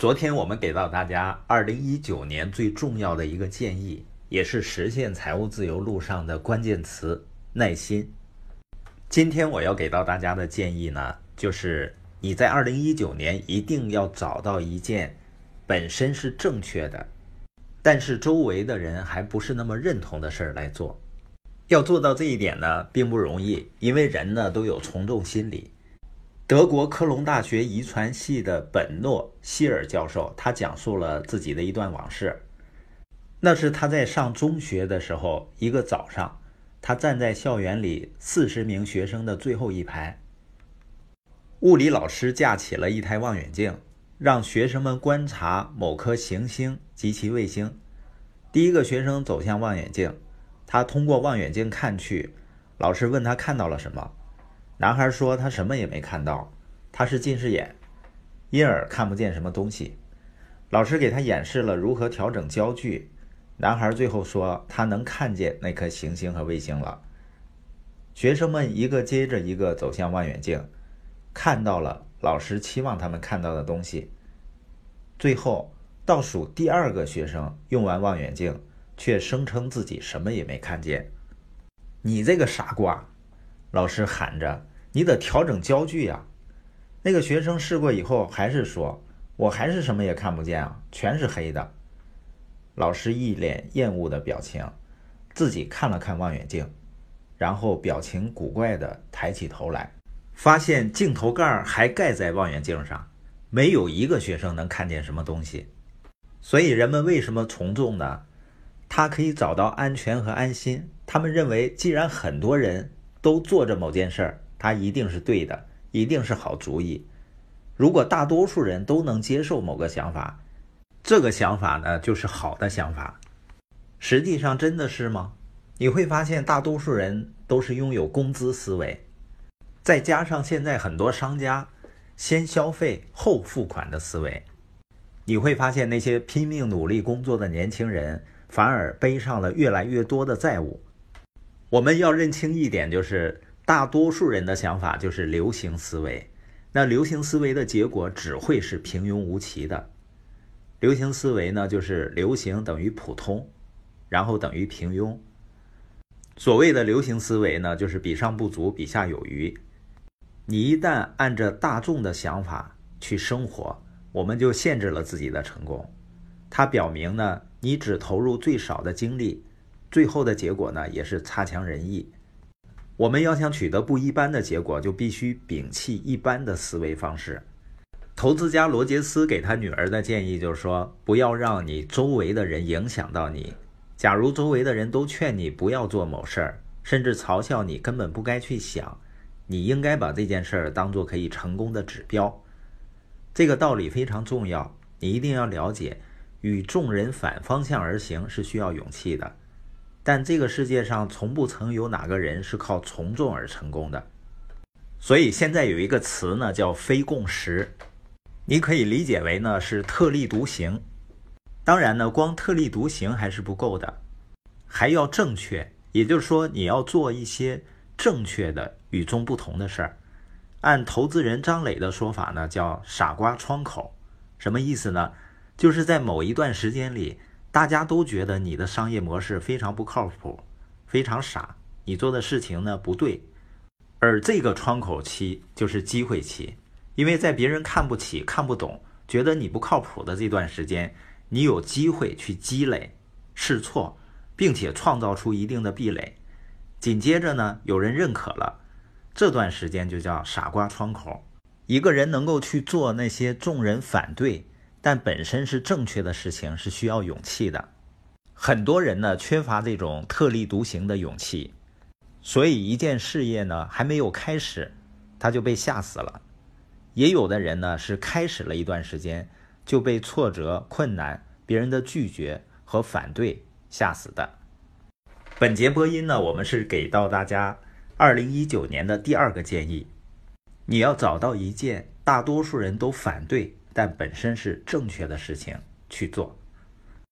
昨天我们给到大家二零一九年最重要的一个建议，也是实现财务自由路上的关键词——耐心。今天我要给到大家的建议呢，就是你在二零一九年一定要找到一件本身是正确的，但是周围的人还不是那么认同的事儿来做。要做到这一点呢，并不容易，因为人呢都有从众心理。德国科隆大学遗传系的本诺希尔教授，他讲述了自己的一段往事。那是他在上中学的时候，一个早上，他站在校园里四十名学生的最后一排。物理老师架起了一台望远镜，让学生们观察某颗行星及其卫星。第一个学生走向望远镜，他通过望远镜看去，老师问他看到了什么。男孩说：“他什么也没看到，他是近视眼，因而看不见什么东西。”老师给他演示了如何调整焦距。男孩最后说：“他能看见那颗行星和卫星了。”学生们一个接着一个走向望远镜，看到了老师期望他们看到的东西。最后，倒数第二个学生用完望远镜，却声称自己什么也没看见。“你这个傻瓜！”老师喊着。你得调整焦距呀！那个学生试过以后，还是说：“我还是什么也看不见啊，全是黑的。”老师一脸厌恶的表情，自己看了看望远镜，然后表情古怪的抬起头来，发现镜头盖还盖在望远镜上，没有一个学生能看见什么东西。所以人们为什么从众呢？他可以找到安全和安心。他们认为，既然很多人都做着某件事儿，它一定是对的，一定是好主意。如果大多数人都能接受某个想法，这个想法呢就是好的想法。实际上真的是吗？你会发现大多数人都是拥有工资思维，再加上现在很多商家先消费后付款的思维，你会发现那些拼命努力工作的年轻人反而背上了越来越多的债务。我们要认清一点就是。大多数人的想法就是流行思维，那流行思维的结果只会是平庸无奇的。流行思维呢，就是流行等于普通，然后等于平庸。所谓的流行思维呢，就是比上不足，比下有余。你一旦按着大众的想法去生活，我们就限制了自己的成功。它表明呢，你只投入最少的精力，最后的结果呢，也是差强人意。我们要想取得不一般的结果，就必须摒弃一般的思维方式。投资家罗杰斯给他女儿的建议就是说：不要让你周围的人影响到你。假如周围的人都劝你不要做某事儿，甚至嘲笑你根本不该去想，你应该把这件事儿当做可以成功的指标。这个道理非常重要，你一定要了解，与众人反方向而行是需要勇气的。但这个世界上从不曾有哪个人是靠从众而成功的，所以现在有一个词呢，叫非共识。你可以理解为呢是特立独行。当然呢，光特立独行还是不够的，还要正确。也就是说，你要做一些正确的、与众不同的事儿。按投资人张磊的说法呢，叫“傻瓜窗口”。什么意思呢？就是在某一段时间里。大家都觉得你的商业模式非常不靠谱，非常傻，你做的事情呢不对，而这个窗口期就是机会期，因为在别人看不起、看不懂、觉得你不靠谱的这段时间，你有机会去积累、试错，并且创造出一定的壁垒。紧接着呢，有人认可了，这段时间就叫傻瓜窗口。一个人能够去做那些众人反对。但本身是正确的事情是需要勇气的，很多人呢缺乏这种特立独行的勇气，所以一件事业呢还没有开始，他就被吓死了。也有的人呢是开始了一段时间就被挫折、困难、别人的拒绝和反对吓死的。本节播音呢，我们是给到大家二零一九年的第二个建议，你要找到一件大多数人都反对。但本身是正确的事情去做。